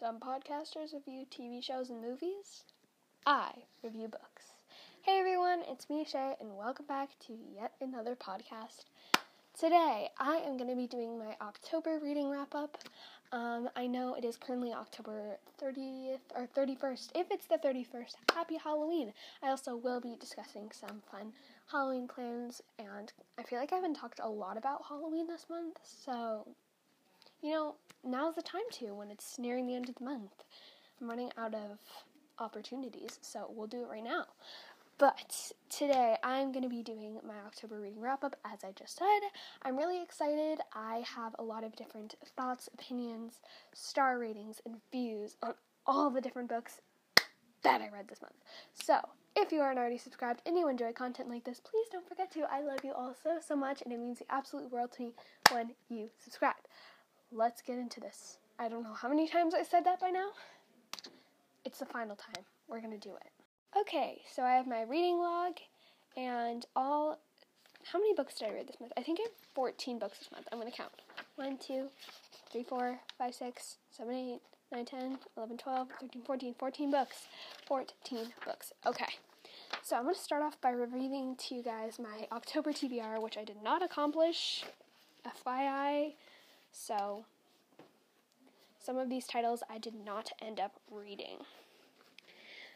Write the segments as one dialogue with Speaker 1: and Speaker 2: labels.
Speaker 1: Some podcasters review TV shows and movies. I review books. Hey everyone, it's me, Shay, and welcome back to yet another podcast. Today, I am going to be doing my October reading wrap up. Um, I know it is currently October 30th or 31st. If it's the 31st, happy Halloween! I also will be discussing some fun Halloween plans, and I feel like I haven't talked a lot about Halloween this month, so you know, now's the time to when it's nearing the end of the month. I'm running out of opportunities, so we'll do it right now. But today I'm going to be doing my October reading wrap up, as I just said. I'm really excited. I have a lot of different thoughts, opinions, star ratings, and views on all the different books that I read this month. So, if you aren't already subscribed and you enjoy content like this, please don't forget to. I love you all so, so much, and it means the absolute world to me when you subscribe let's get into this. I don't know how many times I said that by now. It's the final time. We're going to do it. Okay, so I have my reading log and all. How many books did I read this month? I think I have 14 books this month. I'm going to count 1, 2, 3, 4, 5, 6, 7, 8, 9, 10, 11, 12, 13, 14, 14 books. 14 books. Okay. So I'm going to start off by reading to you guys my October TBR, which I did not accomplish. FYI, so, some of these titles I did not end up reading.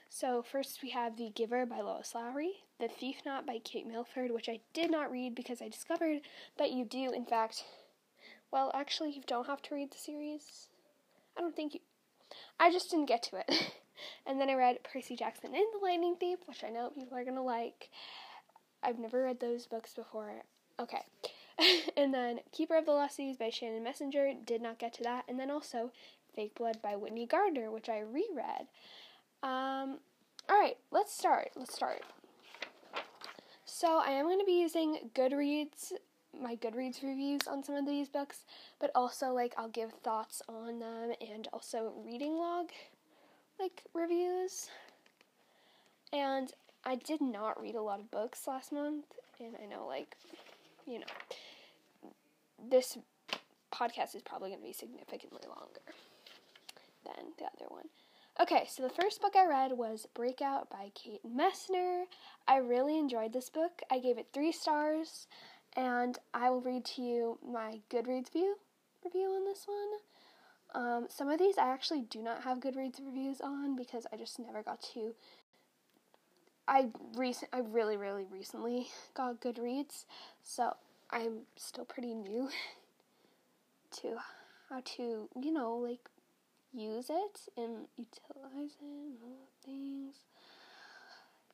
Speaker 1: So, first we have The Giver by Lois Lowry, The Thief Knot by Kate Milford, which I did not read because I discovered that you do, in fact, well, actually, you don't have to read the series. I don't think you. I just didn't get to it. and then I read Percy Jackson and the Lightning Thief, which I know people are to like. I've never read those books before. Okay. and then Keeper of the Lost Cities by Shannon Messenger, did not get to that. And then also Fake Blood by Whitney Gardner, which I reread. Um, alright, let's start. Let's start. So I am going to be using Goodreads, my Goodreads reviews on some of these books, but also like I'll give thoughts on them and also reading log like reviews. And I did not read a lot of books last month, and I know like you know, this podcast is probably going to be significantly longer than the other one. Okay, so the first book I read was Breakout by Kate Messner. I really enjoyed this book. I gave it three stars, and I will read to you my Goodreads view review on this one. Um, some of these I actually do not have Goodreads reviews on because I just never got to. I recent I really really recently got Goodreads, so I'm still pretty new to how to, you know, like use it and utilize it and all things.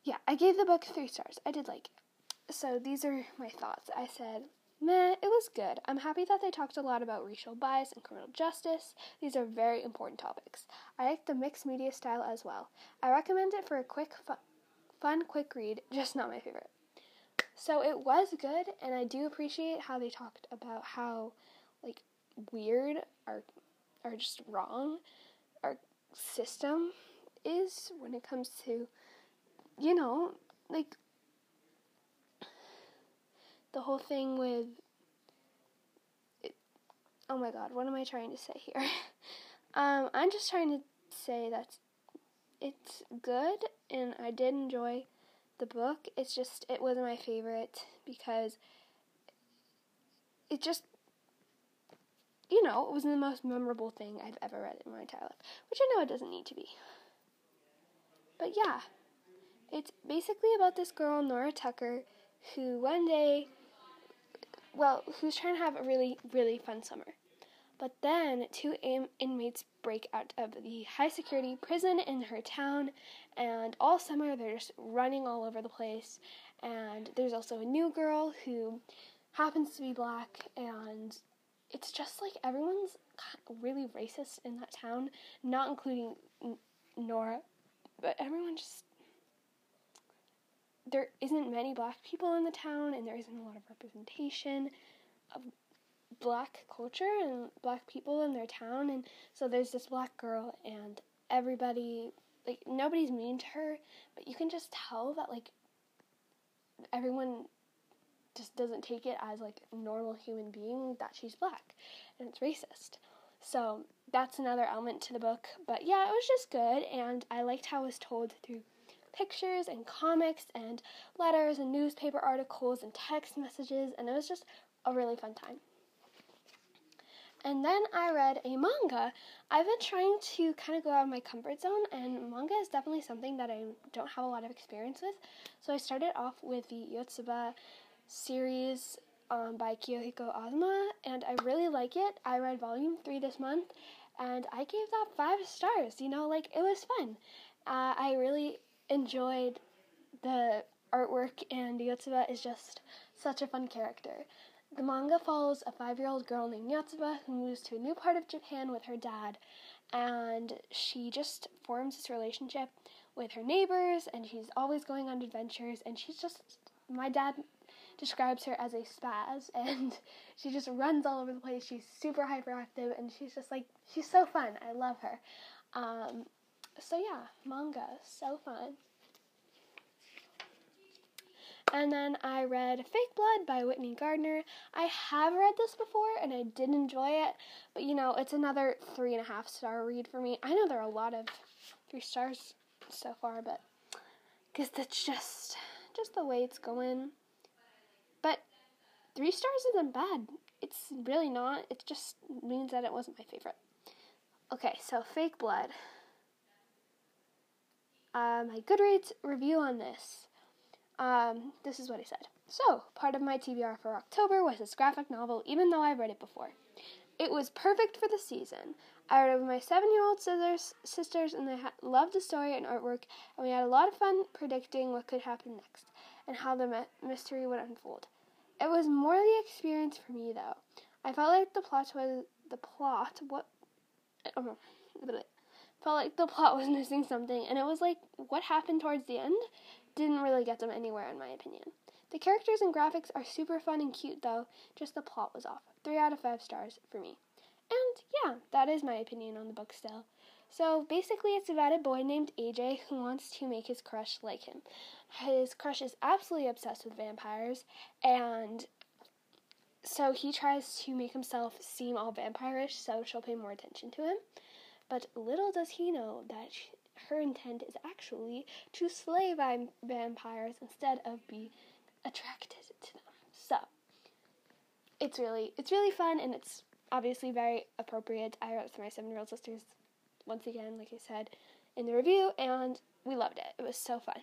Speaker 1: Yeah, I gave the book three stars. I did like it. So these are my thoughts. I said, meh, it was good. I'm happy that they talked a lot about racial bias and criminal justice. These are very important topics. I like the mixed media style as well. I recommend it for a quick, fun, fun quick read, just not my favorite. So it was good, and I do appreciate how they talked about how, like, weird or, or just wrong our system is when it comes to, you know, like, the whole thing with. It, oh my god, what am I trying to say here? um, I'm just trying to say that it's good, and I did enjoy the book. It's just it wasn't my favorite because it just you know, it wasn't the most memorable thing I've ever read in my entire life, which I know it doesn't need to be. But yeah, it's basically about this girl, Nora Tucker, who one day, well, who's trying to have a really, really fun summer. But then two inmates break out of the high security prison in her town, and all summer they're just running all over the place. And there's also a new girl who happens to be black, and it's just like everyone's really racist in that town, not including Nora, but everyone just. There isn't many black people in the town, and there isn't a lot of representation of black culture and black people in their town and so there's this black girl and everybody like nobody's mean to her but you can just tell that like everyone just doesn't take it as like normal human being that she's black and it's racist so that's another element to the book. But yeah, it was just good, and I liked how it was told through pictures and comics and letters and newspaper articles and text messages, and it was just a really fun time. And then I read a manga. I've been trying to kind of go out of my comfort zone, and manga is definitely something that I don't have a lot of experience with. So I started off with the Yotsuba series um, by Kiyohiko Azuma, and I really like it. I read volume three this month, and I gave that five stars. You know, like it was fun. Uh, I really enjoyed the artwork, and Yotsuba is just such a fun character. The manga follows a five year old girl named Yotsuba who moves to a new part of Japan with her dad, and she just forms this relationship with her neighbors, and she's always going on adventures, and she's just. My dad describes her as a spaz, and she just runs all over the place. She's super hyperactive, and she's just like, she's so fun. I love her. Um, so, yeah, manga, so fun. And then I read Fake Blood by Whitney Gardner. I have read this before and I did enjoy it, but you know, it's another three and a half star read for me. I know there are a lot of three stars so far, but because that's just just the way it's going. But three stars isn't bad. It's really not. It just means that it wasn't my favorite. Okay, so Fake Blood. Uh, my Goodreads review on this. Um, this is what he said. So, part of my TBR for October was this graphic novel, even though I've read it before. It was perfect for the season. I read it with my seven year old sisters, and they ha- loved the story and artwork, and we had a lot of fun predicting what could happen next and how the me- mystery would unfold. It was more the experience for me, though. I felt like the plot was the plot. What? Oh, felt like the plot was missing something, and it was like what happened towards the end didn't really get them anywhere, in my opinion. The characters and graphics are super fun and cute, though, just the plot was off. 3 out of 5 stars for me. And yeah, that is my opinion on the book still. So basically, it's about a boy named AJ who wants to make his crush like him. His crush is absolutely obsessed with vampires, and so he tries to make himself seem all vampirish so she'll pay more attention to him. But little does he know that her intent is actually to slay vampires instead of be attracted to them. So it's really it's really fun and it's obviously very appropriate. I wrote to my seven year old sisters once again, like I said in the review, and we loved it. It was so fun.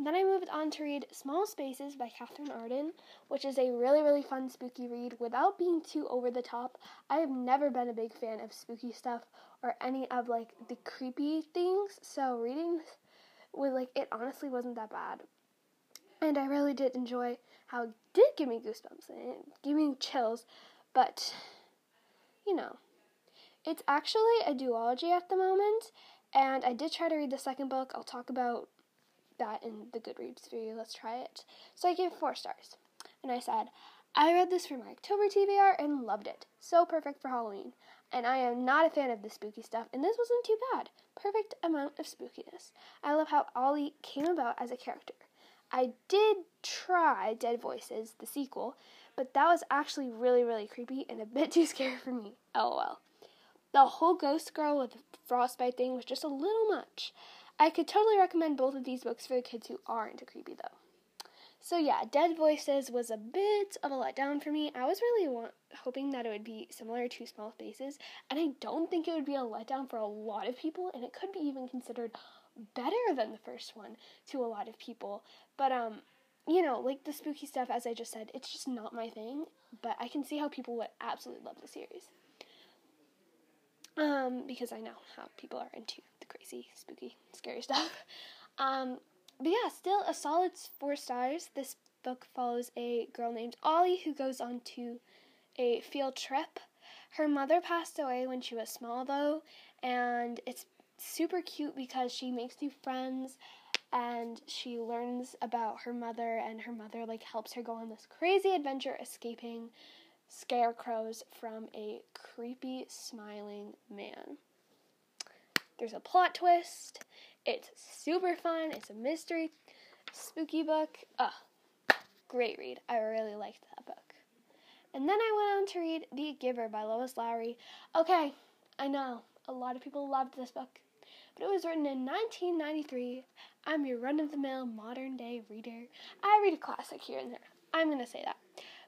Speaker 1: Then I moved on to read Small Spaces by Katherine Arden, which is a really, really fun spooky read without being too over the top. I have never been a big fan of spooky stuff or any of like the creepy things, so reading was like it honestly wasn't that bad. And I really did enjoy how it did give me goosebumps and it gave me chills, but you know, it's actually a duology at the moment, and I did try to read the second book. I'll talk about that in the Goodreads video. Let's try it. So I gave four stars. And I said, I read this for my October TBR and loved it. So perfect for Halloween. And I am not a fan of the spooky stuff, and this wasn't too bad. Perfect amount of spookiness. I love how Ollie came about as a character. I did try Dead Voices, the sequel, but that was actually really, really creepy and a bit too scary for me. LOL. The whole ghost girl with the frostbite thing was just a little much. I could totally recommend both of these books for the kids who are into creepy though. So yeah, Dead Voices was a bit of a letdown for me. I was really want, hoping that it would be similar to Small Spaces, and I don't think it would be a letdown for a lot of people, and it could be even considered better than the first one to a lot of people. But um, you know, like the spooky stuff, as I just said, it's just not my thing. But I can see how people would absolutely love the series. Um, because I know how people are into the crazy, spooky, scary stuff. Um, but yeah, still a solid four stars. This book follows a girl named Ollie who goes on to a field trip. Her mother passed away when she was small, though, and it's super cute because she makes new friends and she learns about her mother, and her mother like helps her go on this crazy adventure escaping scarecrows from a creepy smiling man. There's a plot twist. It's super fun. It's a mystery, spooky book. Ugh, great read. I really liked that book. And then I went on to read The Giver by Lois Lowry. Okay, I know a lot of people loved this book, but it was written in 1993. I'm your run of the mill modern day reader. I read a classic here and there. I'm going to say that.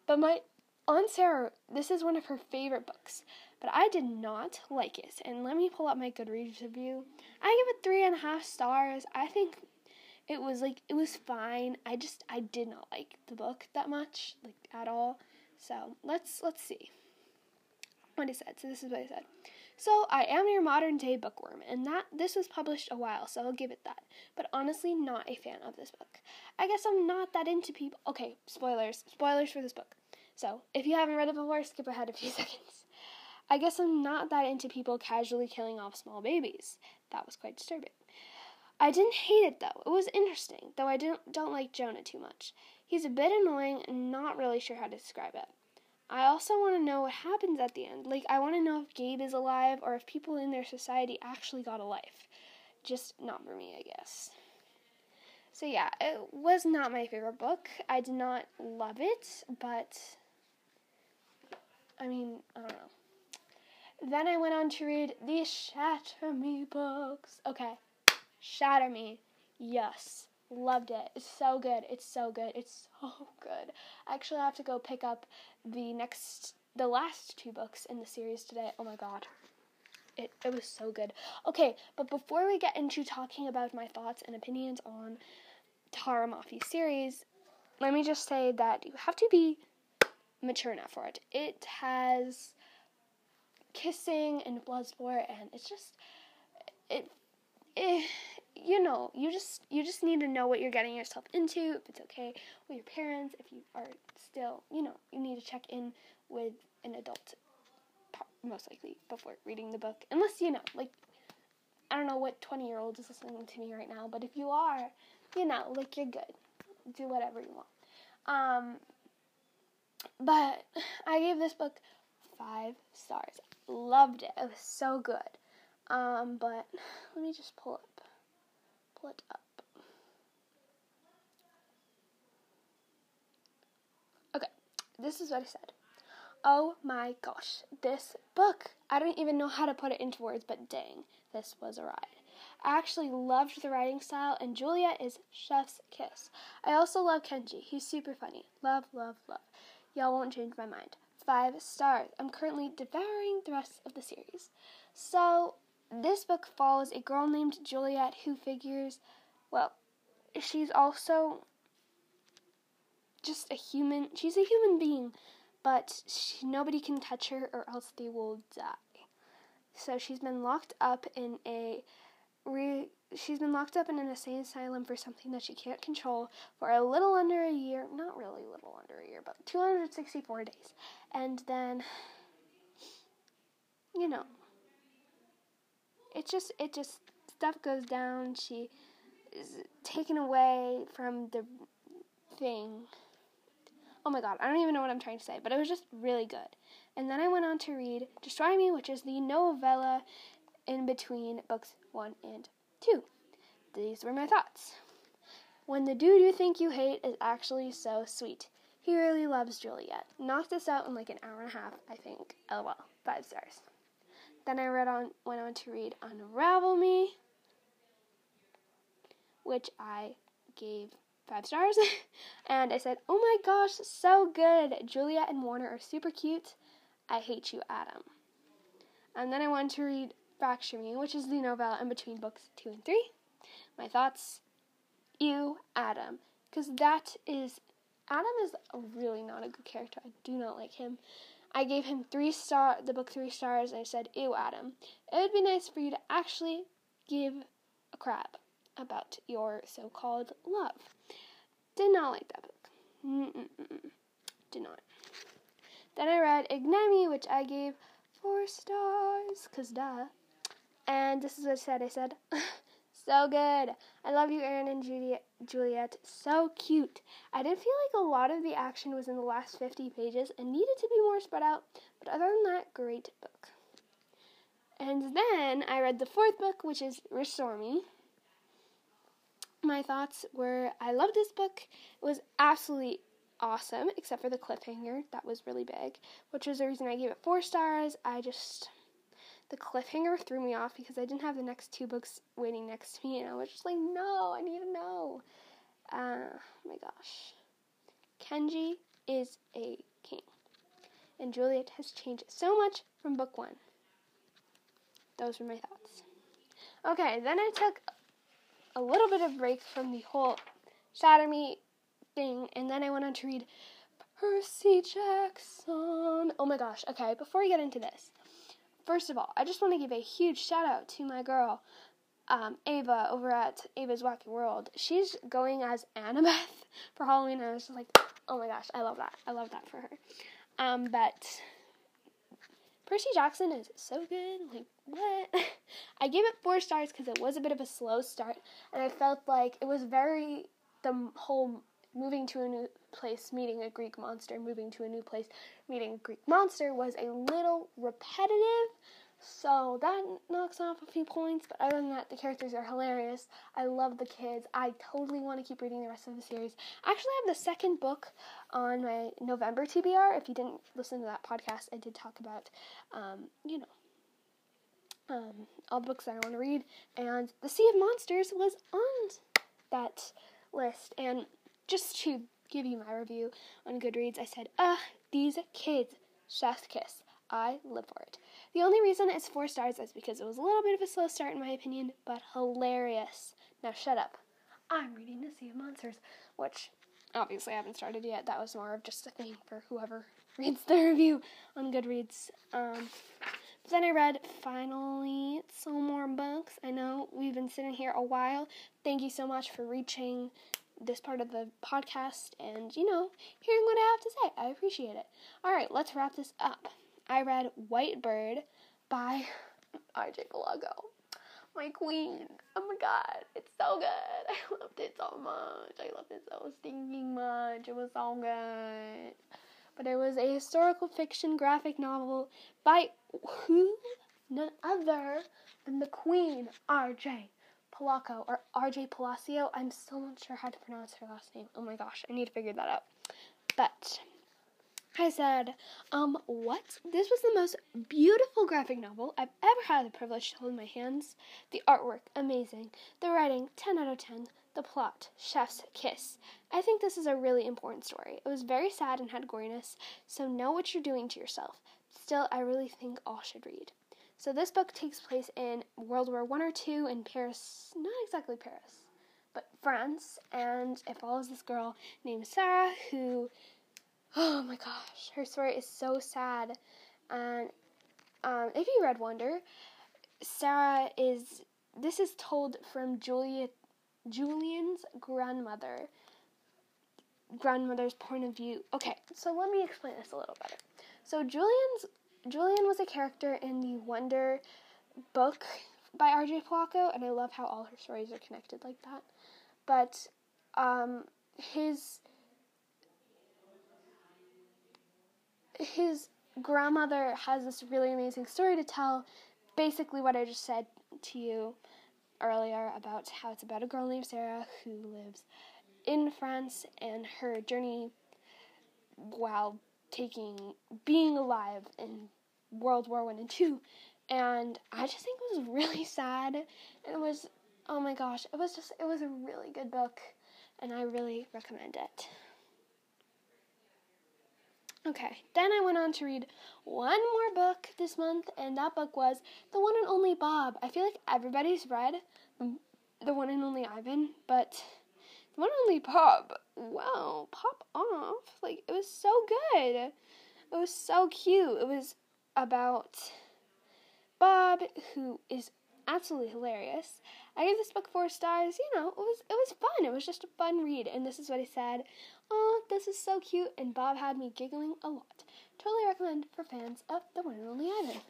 Speaker 1: But my Aunt Sarah, this is one of her favorite books, but I did not like it. And let me pull up my Goodreads review. I give it three and a half stars. I think it was like it was fine. I just I did not like the book that much, like at all. So let's let's see what he said. So this is what he said. So I am your modern day bookworm, and that this was published a while, so I'll give it that. But honestly, not a fan of this book. I guess I'm not that into people. Okay, spoilers, spoilers for this book. So if you haven't read it before, skip ahead a few seconds. I guess I'm not that into people casually killing off small babies. That was quite disturbing. I didn't hate it though. It was interesting, though I don't don't like Jonah too much. He's a bit annoying and not really sure how to describe it. I also want to know what happens at the end. Like I want to know if Gabe is alive or if people in their society actually got a life. Just not for me, I guess. So yeah, it was not my favorite book. I did not love it, but I mean, I don't know. Then I went on to read the Shatter Me books. Okay. Shatter Me. Yes. Loved it. It's so good. It's so good. It's so good. I actually have to go pick up the next, the last two books in the series today. Oh my god. It, it was so good. Okay, but before we get into talking about my thoughts and opinions on Tara Mafi's series, let me just say that you have to be mature enough for it. It has kissing and blood sport, and it's just it eh, you know, you just you just need to know what you're getting yourself into. If it's okay with your parents, if you are still, you know, you need to check in with an adult, most likely before reading the book. Unless you know, like, I don't know what twenty year old is listening to me right now, but if you are, you know, like you're good. Do whatever you want. Um, but I gave this book five stars. Loved it. It was so good. Um, but let me just pull up, pull it up. Okay, this is what I said. Oh my gosh, this book. I don't even know how to put it into words, but dang, this was a ride. I actually loved the writing style, and Julia is chef's kiss. I also love Kenji. He's super funny. Love, love, love. Y'all won't change my mind. Five stars. I'm currently devouring the rest of the series. So, this book follows a girl named Juliette who figures, well, she's also just a human. She's a human being, but she, nobody can touch her or else they will die. So she's been locked up in a re, she's been locked up in an insane asylum for something that she can't control for a little under a year. Not really a little under a year, but 264 days. And then you know, it just it just stuff goes down. She is taken away from the thing. Oh my god, I don't even know what I'm trying to say, but it was just really good. And then I went on to read Destroy Me, which is the novella in between books 1 and 2. These were my thoughts. When the dude you think you hate is actually so sweet. He really loves Juliette. Knocked this out in like an hour and a half, I think. Oh, LOL. Five stars. Then I read on went on to read Unravel Me, which I gave five stars. and I said, Oh my gosh, so good. Juliette and Warner are super cute. I hate you, Adam. And then I wanted to read Fracture Me, which is the novella in between books two and three. My thoughts, you, Adam. Because that is Adam is really not a good character. I do not like him. I gave him three star the book three stars. and I said, "Ew, Adam. It would be nice for you to actually give a crap about your so-called love." Did not like that book. Mm-mm-mm. Did not. Then I read Ignite Me, which I gave four stars, cause duh. And this is what I said. I said, so good. I love you, Aaron and Juliette. Juliette, so cute. I did feel like a lot of the action was in the last 50 pages and needed to be more spread out, but other than that, great book. And then I read the fourth book, which is Restore Me. My thoughts were I love this book. It was absolutely awesome, except for the cliffhanger. That was really big, which was the reason I gave it four stars. I just. The cliffhanger threw me off because I didn't have the next two books waiting next to me, and I was just like, no, I need to know. Uh, oh my gosh. Kenji is a king, and Juliette has changed so much from book one. Those were my thoughts. Okay, then I took a little bit of break from the whole Shatter Me thing, and then I went on to read Percy Jackson. Oh my gosh. Okay, before we get into this, first of all, I just want to give a huge shout out to my girl, um, Ava, over at Ava's Wacky World. She's going as Annabeth for Halloween, and I was just like, oh my gosh, I love that. I love that for her. Um, but Percy Jackson is so good. Like, what? I gave it four stars because it was a bit of a slow start, and I felt like it was very the whole moving to a new place, meeting a Greek monster, moving to a new place, meeting a Greek monster was a little repetitive. So that knocks off a few points, but other than that, the characters are hilarious. I love the kids. I totally want to keep reading the rest of the series. I actually, have the second book on my November TBR. If you didn't listen to that podcast, I did talk about, um, you know, um, all the books that I want to read, and The Sea of Monsters was on that list. And just to give you my review on Goodreads, I said, ugh, these kids, chef's kiss. I live for it. The only reason it's four stars is because it was a little bit of a slow start, in my opinion, but hilarious. Now shut up. I'm reading The Sea of Monsters, which obviously I haven't started yet. That was more of just a thing for whoever reads the review on Goodreads. Um, but then I read finally some more books. I know we've been sitting here a while. Thank you so much for reaching this part of the podcast and, you know, hearing what I have to say. I appreciate it. All right, let's wrap this up. I read White Bird by R.J. Palago. My queen. Oh my god, it's so good. I loved it so much. I loved it so stinking much. It was so good. But it was a historical fiction graphic novel by who? None other than the queen, R.J. Palaco, or R.J. Palacio. I'm still not sure how to pronounce her last name. Oh my gosh, I need to figure that out. But I said, um, what? This was the most beautiful graphic novel I've ever had the privilege to hold in my hands. The artwork, amazing. The writing, 10 out of 10. The plot, chef's kiss. I think this is a really important story. It was very sad and had goriness, so know what you're doing to yourself. Still, I really think all should read. So this book takes place in World War One or two in Paris, not exactly Paris, but France, and it follows this girl named Sarah who Oh my gosh, her story is so sad. And um, if you read Wonder, Sarah is. This is told from Julia, Julian's grandmother, grandmother's point of view. Okay, so let me explain this a little better. So Julian's Julian was a character in the Wonder book by R.J. Palaco, and I love how all her stories are connected like that. But um, his his grandmother has this really amazing story to tell. Basically, what I just said to you earlier about how it's about a girl named Sarah who lives in France and her journey while taking being alive in World War One and Two. And I just think it was really sad. It was oh my gosh, it was just it was a really good book and I really recommend it. Okay, then I went on to read one more book this month, and that book was The One and Only Bob. I feel like everybody's read The One and Only Ivan, but One Only Bob, wow, pop off. Like, it was so good. It was so cute. It was about Bob, who is absolutely hilarious. I gave this book four stars. You know, it was it was fun. It was just a fun read, and this is what he said. Oh, this is so cute, and Bob had me giggling a lot. Totally recommend for fans of The One and Only Ivan.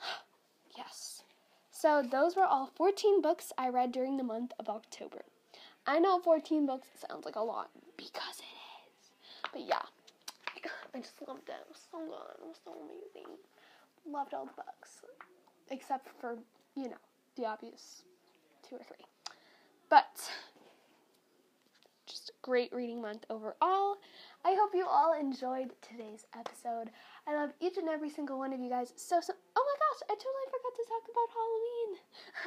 Speaker 1: yes. So those were all 14 books I read during the month of October. I know 14 books sounds like a lot because it is. But yeah, I just loved it. It was so good. It was so amazing. Loved all the books. Except for, you know, the obvious two or three. But just great reading month overall. I hope you all enjoyed today's episode. I love each and every single one of you guys so so. Oh my gosh, I totally forgot to talk about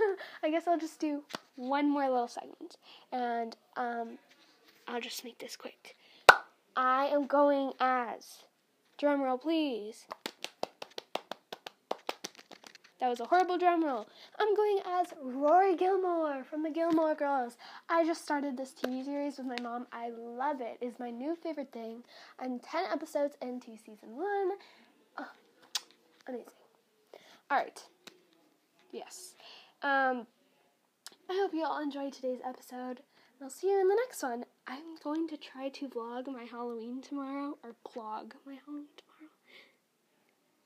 Speaker 1: Halloween. I guess I'll just do one more little segment, and um, I'll just make this quick. I am going as drumroll, please. That was a horrible drum roll. I'm going as Rory Gilmore from the Gilmore Girls. I just started this TV series with my mom. I love it. It's my new favorite thing. I'm 10 episodes into season 1. Oh, amazing. All right. Yes. Um, I hope you all enjoyed today's episode. And I'll see you in the next one. I'm going to try to vlog my Halloween tomorrow, or plog my Halloween tomorrow.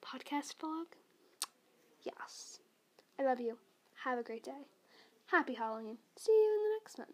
Speaker 1: Podcast vlog. Yes. I love you. Have a great day. Happy Halloween. See you in the next one.